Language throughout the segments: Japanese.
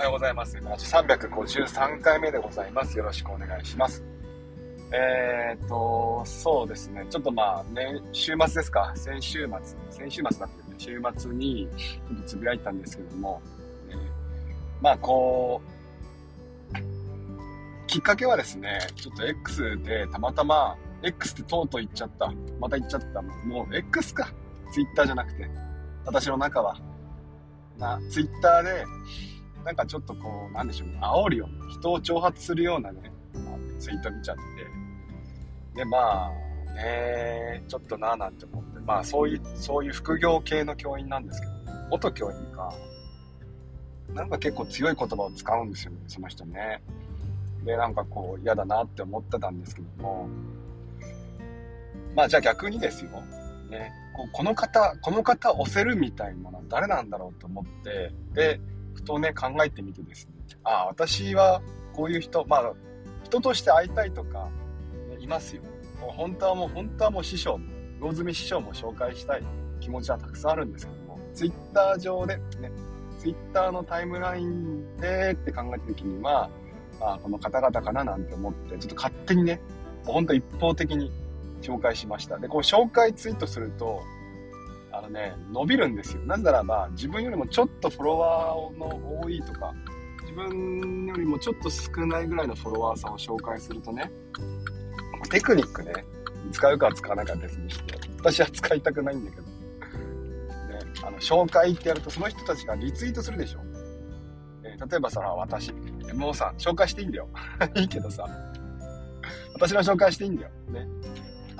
はようございます。353回目でございます。よろしくお願いします。えー、っと、そうですね。ちょっとまあ、ね、週末ですか。先週末、先週末だってね、週末にちょっとつぶやいたんですけども、えー、まあ、こう、きっかけはですね、ちょっと X でたまたま、X ってとうとう言っちゃった。また言っちゃった。もう X か。Twitter じゃなくて。私の中は。な、Twitter で、なんかちょっとこう、なんでしょうね、煽るような、人を挑発するようなね、ツイート見ちゃって、で、まあ、ねちょっとなぁなんて思って、まあそういう、そういう副業系の教員なんですけど、元教員か、なんか結構強い言葉を使うんですよね、その人ね。で、なんかこう嫌だなって思ってたんですけども、まあじゃあ逆にですよ、ね、ここの方、この方押せるみたいなのは誰なんだろうと思って、で、とね、考えてみてですね、ああ、私はこういう人、まあ、人として会いたいとか、ね、いますよ。もう本当はもう、本当はもう師匠、魚住師匠も紹介したい気持ちはたくさんあるんですけども、ツイッター上で、ね、ツイッターのタイムラインでって考えた時には、まあ、この方々かななんて思って、ちょっと勝手にね、本当一方的に紹介しました。で、こう紹介ツイートすると、ね、伸びるんですよ。なぜならば、自分よりもちょっとフォロワーの多いとか、自分よりもちょっと少ないぐらいのフォロワーさんを紹介するとね、テクニックね、使うか使わないか別にして、私は使いたくないんだけど、ね、あの、紹介ってやるとその人たちがリツイートするでしょ。えー、例えばさ、私、MO さ、紹介していいんだよ。いいけどさ、私の紹介していいんだよ。ね。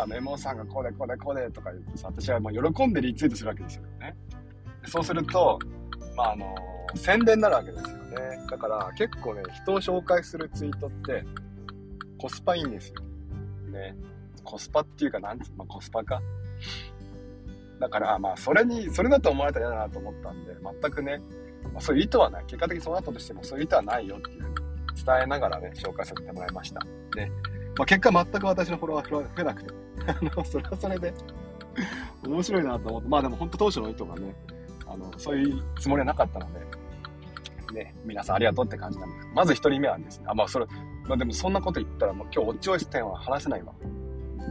あの、エモさんがこうでこうでこうでとか言ってさ、私はもう喜んでリツイートするわけですよね。そうすると、まあ、あの、宣伝になるわけですよね。だから結構ね、人を紹介するツイートってコスパいいんですよ。ね。コスパっていうか、なんつうまあ、コスパか。だから、まあ、それに、それだと思われたら嫌だなと思ったんで、全くね、まあ、そういう意図はない。結果的にそうなったとしても、そういう意図はないよっていう伝えながらね、紹介させてもらいました。で、まあ、結果全く私のフォロワーが増えなくて、あの、それはそれで面白いなと思って、まあでも本当当初の意図がね、あの、そういうつもりはなかったので、ね、皆さんありがとうって感じなんですまず一人目はですね、あ、まあそれ、まあでもそんなこと言ったらもう今日オッチオイス10は話せないわ。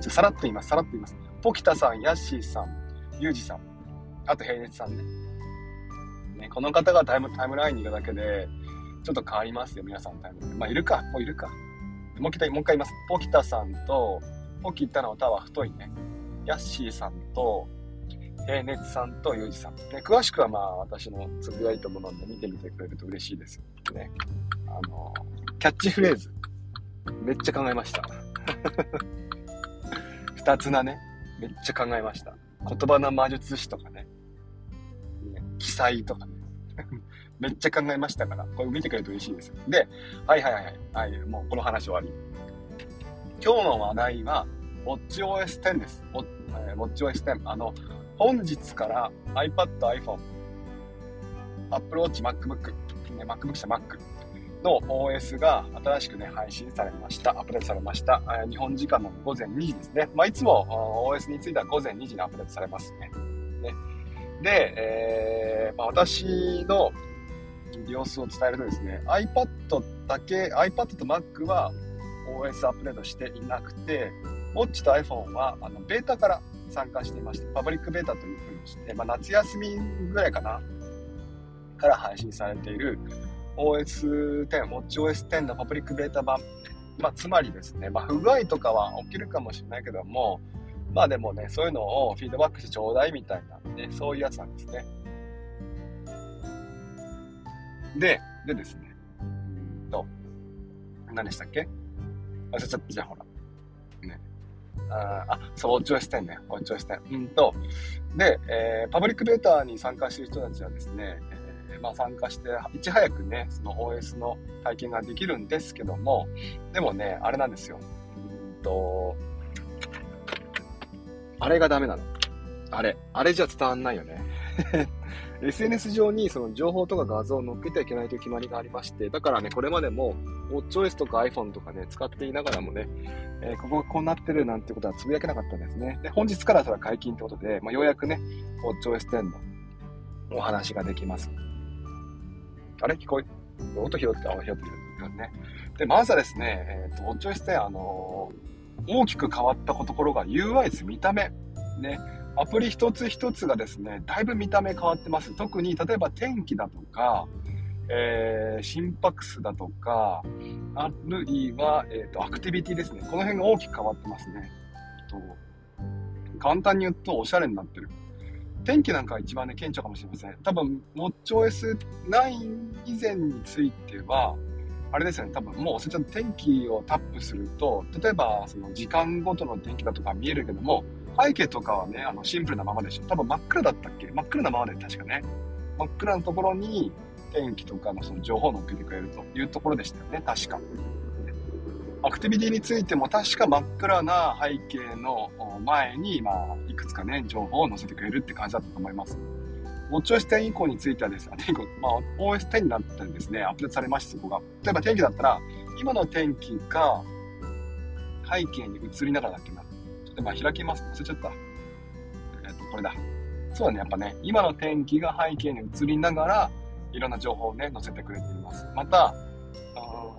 さらっと言います、さらっと言います。ポキタさん、ヤッシーさん、ユージさん、あと平熱さんね。ね、この方がタイム、タイムラインにいるだけで、ちょっと変わりますよ、皆さんのタイムライン。まあいるか、もういるか。もう一回、もう一回言います。ポキタさんと、ポキタの歌は太いね。ヤッシーさんと、平熱さんとユージさん。ね、詳しくはまあ私のつぶやいたもので見てみてくれると嬉しいです。ね。あの、キャッチフレーズ。めっちゃ考えました。二つなね。めっちゃ考えました。言葉の魔術師とかね。ね記載とかね。めっちゃ考えましたから、これ見てくれると嬉しいです。で、はいはいはいはい、もうこの話終わり。今日の話題は、WatchOS10 です。WatchOS10。あの、本日から iPad、iPhone、Apple Watch、MacBook、ね、MacBook 社 Mac の OS が新しくね、配信されました。アップデートされました。日本時間の午前2時ですね。まあ、いつも OS については午前2時にアップデートされますね。ねで、えーまあ、私の様子を伝えるとですね、iPad だけ、iPad と Mac は OS アップデートしていなくて、Watch と iPhone はあのベータから参加していまして、パブリックベータというふうにして、まあ、夏休みぐらいかな、から配信されている OS10、WatchOS10 のパブリックベータ版。まあ、つまりですね、まあ、不具合とかは起きるかもしれないけども、まあでもね、そういうのをフィードバックしてちょうだいみたいな、ね、そういうやつなんですね。で、でですね、うんと、何でしたっけ？忘れちゃったじゃん、ほら。ね。あ、あそう、OHOS 10ね。OHOS 10。うんと、で、えー、パブリックベータに参加している人たちはですね、えー、まあ参加して、いち早くね、その OS の体験ができるんですけども、でもね、あれなんですよ。うんと、あれがダメなの。あれ。あれじゃ伝わんないよね。SNS 上にその情報とか画像を載っけてはいけないという決まりがありまして、だからね、これまでも WatchOS とか iPhone とかね、使っていながらもね、えー、ここがこうなってるなんてことはつぶやけなかったんですね。で、本日からそれは解禁ってことで、まあ、ようやくね、WatchOS 10のお話ができます。あれ？聞こえ、音拾って、あ、拾ってるね。で、まずはですね、えっ、ー、と、ウォッチ OS 10、あのー、大きく変わったところが UI です、見た目。ね。アプリ一つ一つがですね、だいぶ見た目変わってます。特に、例えば天気だとか、えー、心拍数だとか、あるいは、え、ー、と、アクティビティですね。この辺が大きく変わってますね。と簡単に言うと、おしゃれになってる。天気なんかが一番ね、顕著かもしれません。多分、WatchOS9 以前については、あれですよね、多分もう忘れちゃった天気をタップすると、例えばその時間ごとの天気だとか見えるけども、背景とかはね、あのシンプルなままでしょ。多分真っ暗だったっけ？真っ暗なままで確かね。真っ暗なところに天気とかのその情報を載っけてくれるというところでしたよね、確か。アクティビティについても確か真っ暗な背景の前に、まあ、いくつかね、情報を載せてくれるって感じだったと思います。WatchOS 10以降についてはですね、まあ、OS10 になってですね、アップデートされまして、そこが。例えば天気だったら、今の天気が背景に映りながらだっけな。まあ開きます。忘れちゃった。えっ、と、これだ。そうだね、やっぱね、今の天気が背景に映りながら、いろんな情報をね、載せてくれています。また、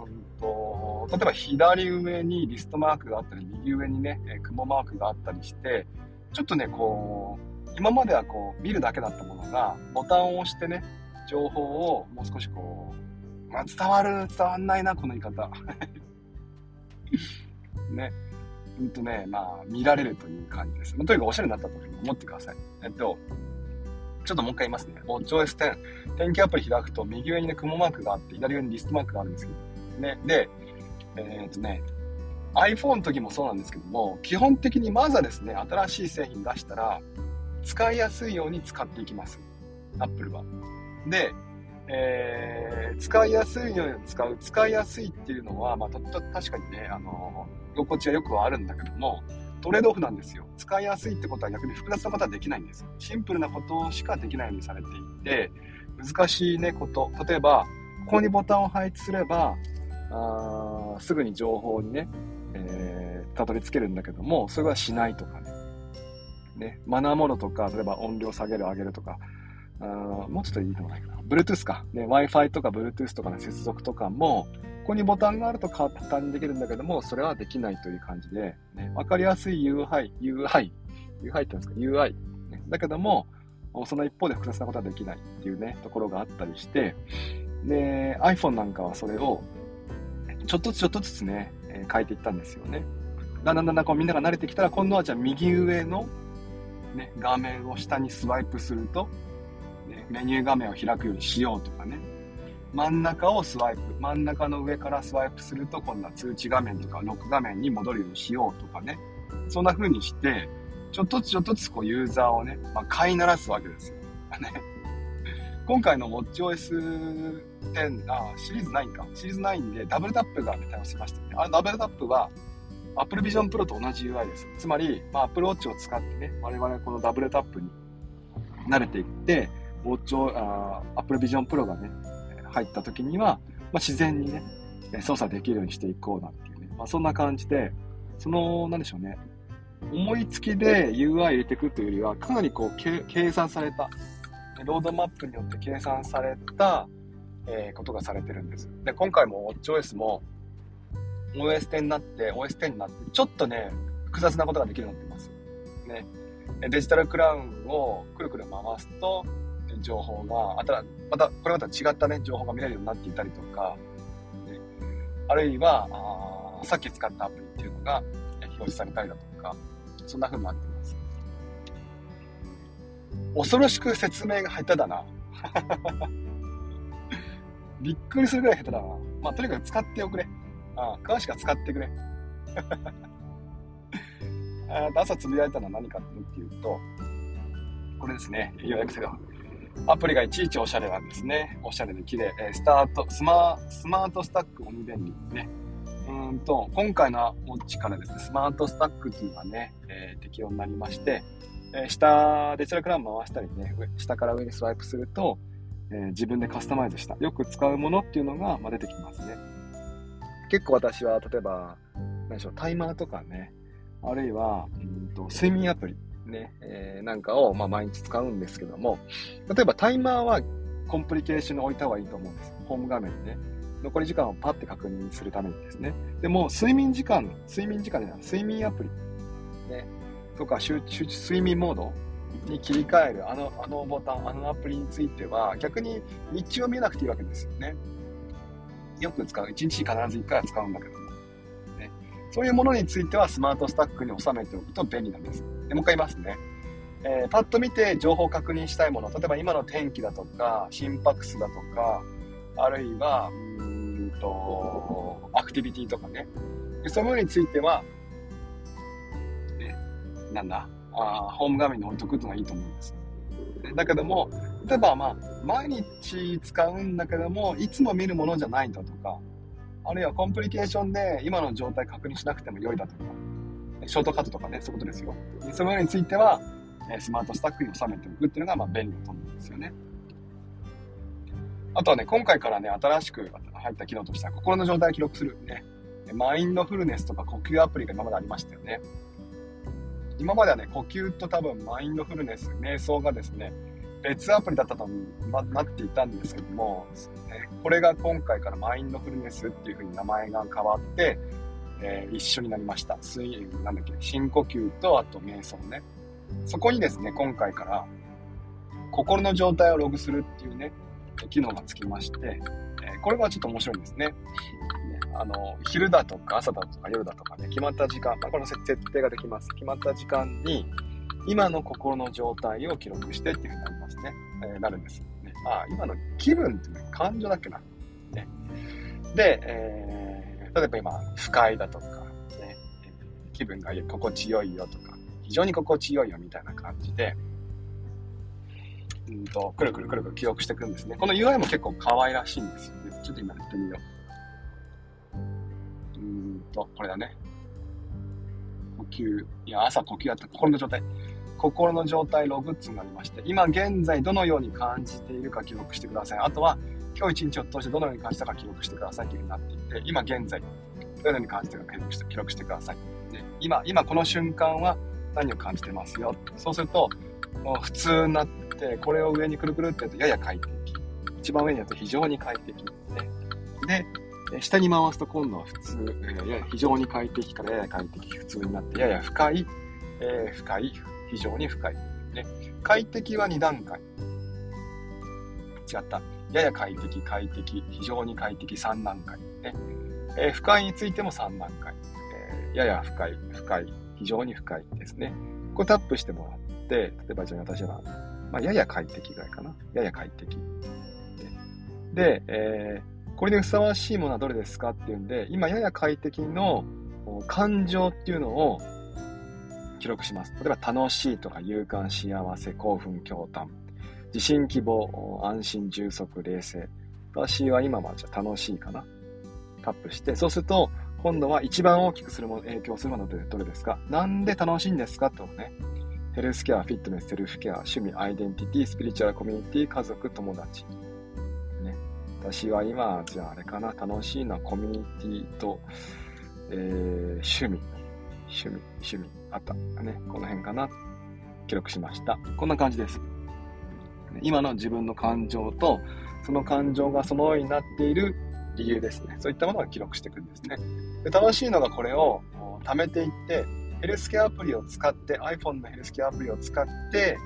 うんと、例えば左上にリストマークがあったり、右上にね、雲マークがあったりして、ちょっとね、こう、今まではこう、見るだけだったものが、ボタンを押してね、情報をもう少しこう、まあ、伝わる、伝わんないな、この言い方。ね。うんとね、まあ、見られるという感じです。まあ、とにかくおしゃれになったというふうに思ってください。えっと、ちょっともう一回言いますね。WatchOS10、天気アプリ開くと、右上にね、雲マークがあって、左上にリストマークがあるんですけど、ね。で、えー、っとね、iPhone の時もそうなんですけども、基本的にまずはですね、新しい製品出したら、使いやすいように使っていきます。Apple は。で、えー、使いやすいように使う。使いやすいっていうのは、まあ、確かにね、あの、居心地はよくはあるんだけども、トレードオフなんですよ。使いやすいってことは逆に複雑なことはできないんですよ。シンプルなことしかできないようにされていて、難しいね、こと。例えば、ここにボタンを配置すれば、あすぐに情報にね、えー、たどり着けるんだけども、それはしないとかね。ね、マナーモードとか、例えば音量下げる上げるとか、あもうちょっといいのないかな。Bluetooth か。ね、Wi-Fi とか Bluetooth とかの接続とかも、ここにボタンがあると簡単にできるんだけども、それはできないという感じで、ね、わかりやすい UI、UI、UI って言うんですか ?UI、ね。だけども、その一方で複雑なことはできないっていうね、ところがあったりして、で、iPhone なんかはそれを、ちょっとずつちょっとずつね、え、変えていったんですよね。だんだんだんだんこうみんなが慣れてきたら、今度はじゃあ右上の、ね、画面を下にスワイプすると、メニュー画面を開くようにしようとかね、真ん中をスワイプ、真ん中の上からスワイプすると、今度は通知画面とかロック画面に戻るようにしようとかね。そんな風にして、ちょっとずつちょっとずつこうユーザーをね、まあ、飼いならすわけですよ。今回の WatchOS 10、あ、シリーズ9か。シリーズ9でダブルタップが、ね、対応しましたね。あれダブルタップは Apple Vision Pro と同じ UI です。つまり、まあ、Apple Watch を使ってね、我々このダブルタップに慣れていって、Watch あ Apple Vision Pro がね、入った時には、まあ、自然にね、操作できるようにしていこうなっていうね、まあ、そんな感じで、その、なんでしょうね、思いつきで UI 入れていくというよりは、かなりこう、計算された、ロードマップによって計算された、えー、ことがされてるんです。で、今回も WatchOS も OS10 になって、OS10 になって、ちょっとね、複雑なことができるようになってます。ね。デジタルクラウンをくるくる回すと、情報が、あたまた、これまた違ったね、情報が見れるようになっていたりとか、あるいはあ、さっき使ったアプリっていうのが表示されたりだとか、そんな風になっています。恐ろしく説明が下手だな。びっくりするぐらい下手だな。まあ、とにかく使っておくれ。あ詳しくは使ってくれ。朝つぶやいたのは何かっていうと、これですね。予約せよ。アプリがいちいちおしゃれなんですね。おしゃれで綺麗。えスタート、スマスマートスタック鬼便利ね。うんと、今回のウォッチからですね、スマートスタックっていうのがね、えー、適用になりまして、えー、下、デジタルクラウン回したりね、下から上にスワイプすると、えー、自分でカスタマイズした、よく使うものっていうのが、まあ、出てきますね。結構私は、例えば、何でしょう、タイマーとかね、あるいは、うんと、睡眠アプリ、ね、えー、なんかを、まあ、毎日使うんですけども、例えばタイマーはコンプリケーションに置いた方がいいと思うんです。ホーム画面にね。残り時間をパッて確認するためにですね。でも、睡眠時間、睡眠時間では睡眠アプリ、ね、とか、集中、睡眠モードに切り替えるあの、あのボタン、あのアプリについては、逆に日中を見えなくていいわけですよね。よく使う。1日必ず1回は使うんだけども。ね。そういうものについてはスマートスタックに収めておくと便利なんです。で、もう一回言いますね。えー、パッと見て情報を確認したいもの、例えば今の天気だとか、心拍数だとか、あるいは、うんと、アクティビティとかね。そういうものについては、ね、なんだ、あホーム画面に置いとくのがいいと思うんです。だけども、例えばまあ、毎日使うんだけども、いつも見るものじゃないんだとか、あるいはコンプリケーションで今の状態確認しなくても良いだとか、ショートカットとかね、そういうことですよ。そういうについては、スマートスタックに収めておくっていうのがまあ便利だと思うんですよね。あとはね、今回からね、新しく入った機能としては、心の状態を記録するね、マインドフルネスとか呼吸アプリが今までありましたよね。今まではね、呼吸と多分マインドフルネス、瞑想がですね、別アプリだったと、なっていたんですけども、ね、これが今回からマインドフルネスっていう風に名前が変わって、えー、一緒になりました。水、なんだっけ、深呼吸とあと瞑想ね。そこにですね、今回から心の状態をログするっていうね、機能がつきまして、えー、これはちょっと面白いんですね。ねあの、昼だとか朝だとか夜だとかね、決まった時間、まあ、この設定ができます。決まった時間に、今の心の状態を記録してっていうふうになりますね。えー、なるんです。ね、あ、今の気分ってね、感情だっけな。ね、で、えー、例えば今、不快だとか、ね、気分が心地よいよとか、非常に心地よいよみたいな感じで、うんと、くるくるくるくる記憶していくんですね。この UI も結構可愛らしいんですよね。ちょっと今やってみよう。うんと、これだね。呼吸、いや、朝呼吸やった心の状態。心の状態ログッズになりまして、今現在どのように感じているか記録してください。あとは、今日一日を通してどのように感じたか記録してくださいというふうになっていて、今現在、どのように感じているか記録して記録してください。で今、今この瞬間は何を感じてますよ。そうすると、もう普通になって、これを上にくるくるってやるとやや快適。一番上にやると非常に快適。で、で下に回すと今度は普通、やや非常に快適からやや快適、普通になって、やや深い、えー、深い、非常に深い。ね、快適は2段階。違った。やや快適、快適、非常に快適3段階。ねえー、深いについても3段階。えー、やや深い、深い、非常に深いですね。これタップしてもらって、例えばじゃあ私は、まあ、やや快適ぐらいかな。やや快適。で、えー、これにふさわしいものはどれですかっていうんで、今やや快適の感情っていうのを記録します。例えば楽しいとか勇敢、幸せ、興奮、驚嘆、自信、希望、安心、充足、冷静。私は今はじゃ楽しいかな。タップして、そうすると、今度は一番大きくするもの、影響するものってどれですか？なんで楽しいんですか？とね。ヘルスケア、フィットネス、セルフケア、趣味、アイデンティティ、スピリチュアルコミュニティ、家族、友達。ね。私は今、じゃああれかな、楽しいのはコミュニティと、えー、趣味。趣味、趣味、あった。ね。この辺かな。記録しました。こんな感じです。今の自分の感情と、その感情がそのようになっている理由ですね。そういったものを記録していくんですね。で楽しいのがこれを貯めていって、ヘルスケアアプリを使って、iPhone のヘルスケアアプリを使って、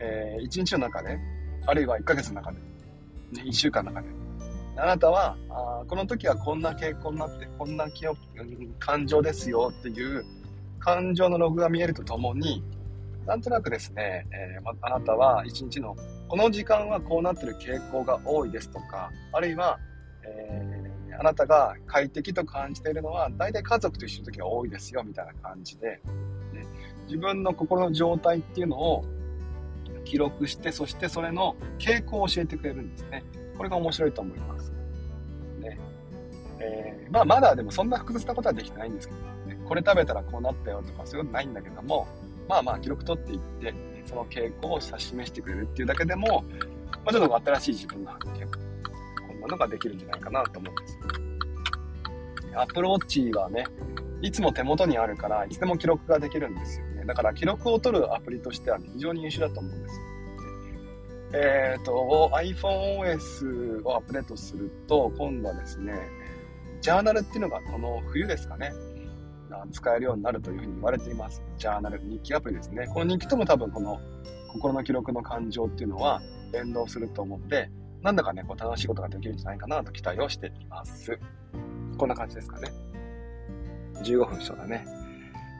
えー、1日の中で、あるいは1ヶ月の中で、ね、1週間の中で、あなたは、あこの時はこんな傾向になって、こんな気を、感情ですよっていう感情のログが見えるとともに、なんとなくですね、えー、あなたは1日のこの時間はこうなってる傾向が多いですとか、あるいは、えー、あなたが快適と感じているのは、大体家族と一緒の時が多いですよ、みたいな感じで、ね、自分の心の状態っていうのを記録して、そしてそれの傾向を教えてくれるんですね。これが面白いと思います。ね。えー、まあ、まだでもそんな複雑なことはできてないんですけど、ね、これ食べたらこうなったよとかそういうことないんだけども、まあまあ記録取っていって、その傾向を指し示してくれるっていうだけでも、まあ、ちょっと新しい自分の発見、こんなのができるんじゃないかなと思うんです。アプローチはね、いつも手元にあるから、いつでも記録ができるんですよね。だから記録を取るアプリとしては、ね、非常に優秀だと思うんです。えっ、ー、と、iPhoneOS をアップデートすると、今度はですね、ジャーナルっていうのがこの冬ですかね、使えるようになるというふうに言われています。ジャーナル、日記アプリですね。この日記とも多分この心の記録の感情っていうのは連動すると思って、なんだかね、こう楽しいことができるんじゃないかなと期待をしています。こんな感じですかね。15分一緒だね。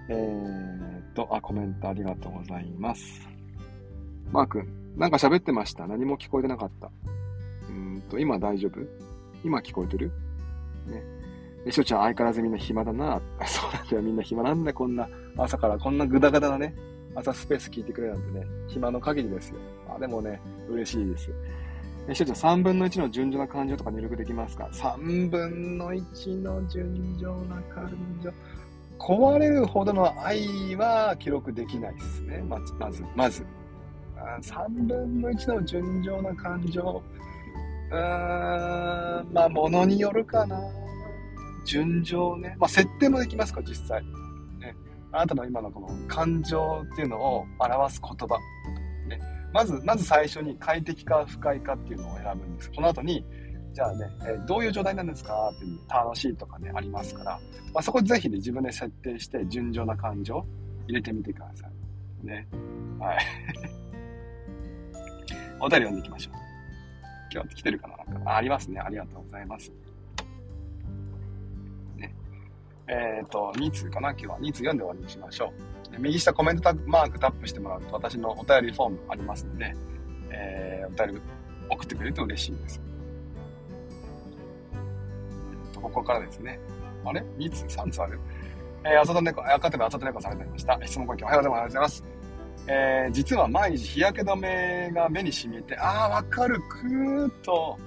えー、っと、あ、コメントありがとうございます。マー君、なんか喋ってました？何も聞こえてなかった。うんと、今大丈夫？今聞こえてる？ね。え、しょちゃん相変わらずみんな暇だな。そうなんだよ、みんな暇なんだこんな、朝からこんなグダグダなね、朝スペース聞いてくれなんてね、暇の限りですよ。あ、でもね、嬉しいです。え、しょちゃん3分の1の順序な感情とか入力できますか ?3 分の1の順序な感情。壊れるほどの愛は記録できないですね。まず、まず、まず。3分の1の順調な感情。うーん、まあ、ものによるかな。順調ね。まあ、設定もできますか、実際。ね。あなたの今のこの感情っていうのを表す言葉。ね。まず、まず最初に快適か不快かっていうのを選ぶんです。この後に、じゃあね、え、どういう状態なんですかっていう楽しいとかね、ありますから、まあ、そこぜひね、自分で設定して、順調な感情入れてみてください。ね。はい。お便り読んでいきましょう。今日来てるかな？なんかありますね。ありがとうございます。えっ、ー、と、2通かな今日は。2通読んで終わりにしましょう。右下コメントタマークタップしてもらうと私のお便りフォームありますので、えー、お便り送ってくれると嬉しいです。ここからですね。あれ ?2 通 ?3 通ある？えー、あざと猫、あかてばあざと猫されてました。質問ご意見おはようございます。えー、実は毎日日焼け止めが目に染みて、ああ、わかる、くーっと、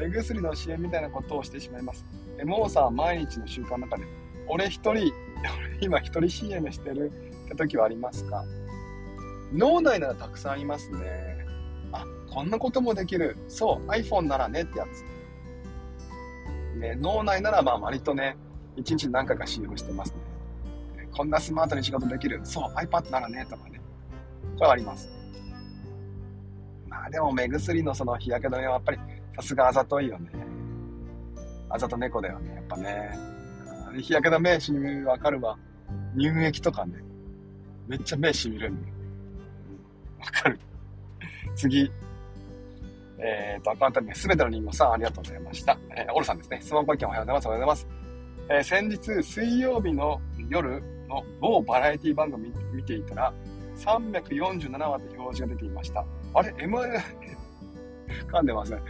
目薬の CM みたいなことをしてしまいます。え、もうさ、毎日の習慣の中で、俺一人、今一人 CM してるって時はありますか？脳内ならたくさんいますね。あ、こんなこともできる。そう、iPhone ならねってやつ。ね、脳内ならまあ割とね、一日何回か CM してますね。こんなスマートに仕事できる。そう、iPad ならねとかね。これはあります。まあでも目薬のその日焼け止めはやっぱりさすがあざといよね。あざと猫だよね、やっぱね。日焼け止めしみわかるわ。乳液とかね。めっちゃ目しみるんだよ。わ、かる。次。えっ、ー、と、アカウントすべてのリンゴさん、ありがとうございました。えー、オルさんですね。質問ご意見おはようございます。おはようございます。えー、先日、水曜日の夜の某バラエティ番組見ていたら、347話って表示が出ていました。あれ ?M、噛んでますね。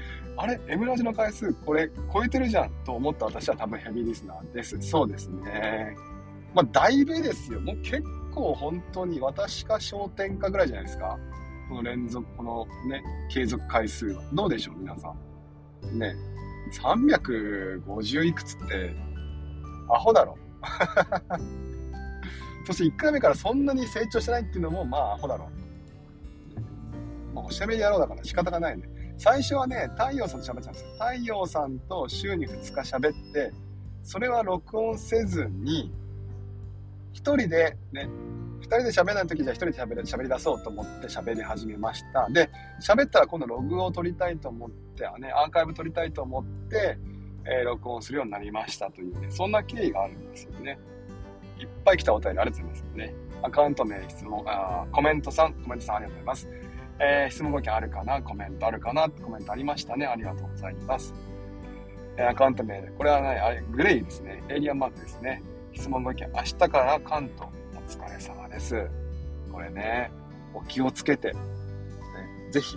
あれ ?M ラジの回数、これ超えてるじゃんと思った私は多分ヘビーリスナーです。そうですね。まあ、だいぶですよ。もう結構本当に私か焦点かぐらいじゃないですか。この連続、このね、継続回数は。どうでしょう、皆さん。ね。350いくつって、アホだろ。そして1回目からそんなに成長してないっていうのも、まあ、アホだろ。まあ、おしゃべり野郎だから仕方がないね。最初はね、太陽さんと喋ってたんですよ。太陽さんと週に2日喋って、それは録音せずに、1人でね、2人で喋らない時じゃ1人で喋り喋り出そうと思って喋り始めました。で、喋ったら今度ログを取りたいと思って、ね、アーカイブ取りたいと思って、えー、録音するようになりましたというね、そんな経緯があるんですよね。いっぱい来たお便りありがとうございますね。アカウント名、質問、あコメントさん、コメントさんありがとうございます。えー、質問ご意見あるかな？コメントあるかな？コメントありましたね。ありがとうございます。え、アカウント名、これはね、あれ、グレイですね。エイリアンマークですね。質問ご意見、明日から関東、お疲れ様です。これね、お気をつけて、ね、ぜひ、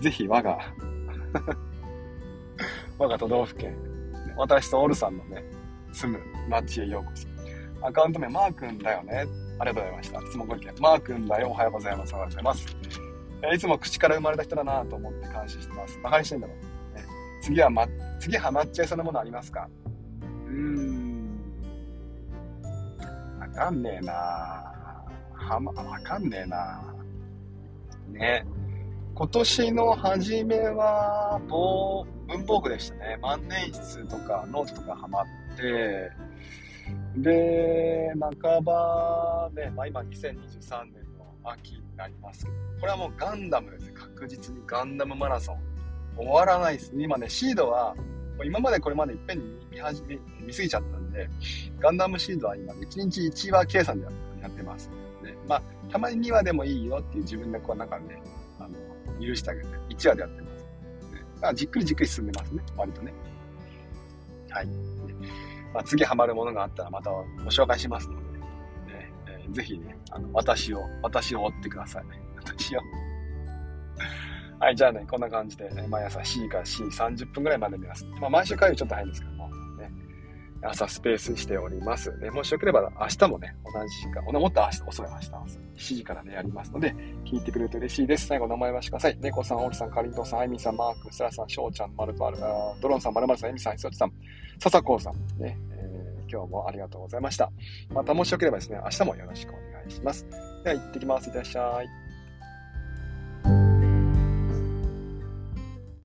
ぜひ我が 我が都道府県、私とオルさんのね、住む町へようこそ。アカウント名、マー君だよね。ありがとうございました。質問ご意見。マー君だよ。おはようございます。おはようございます。えー、いつも口から生まれた人だなと思って感謝してます。馬鹿にしてんだろう。ね、次はま、次ハマっちゃいそうなものありますか？うーん。わかんねえなはま、わかんねえなね。今年の初めは、文房具でしたね。万年筆とかノートとかハマって、で、半ばね、まあ、今2023年の秋になりますけど、これはもうガンダムです。確実にガンダムマラソン終わらないですね。今ね、シードは、今までこれまでいっぺんに見始め、見すぎちゃったんで、ガンダムシードは今、1日1話計算でやってます。ね、まあ、たまに2話でもいいよっていう自分でこうなんかね、あの、許してあげて、1話でやってます。ね、だからじっくりじっくり進んでますね、割とね。はい。まあ、次ハマるものがあったらまたご紹介しますの、ぜひね、あの、私を、私を追ってください。私を。はい、じゃあね、こんな感じで、ね、毎朝 C から C30 分ぐらいまで目安。まあ、毎週火曜ちょっと早いんですけども、ね、朝スペースしております。ね、もしよければ明日もね、同じ時間、もっと明日、遅い明日、7時からね、やりますので、聞いてくれると嬉しいです。最後、名前はしてください。猫さん、オールさん、かりんとうさん、あいみさん、マーク、スラさん、しょうちゃん、まるまる、ドロンさん、まるまるさん、えみさん、ひそちさん、ささこうさん、ね、今日もありがとうございました。またもしよければですね、明日もよろしくお願いします。では、行ってきます。いってらっしゃい。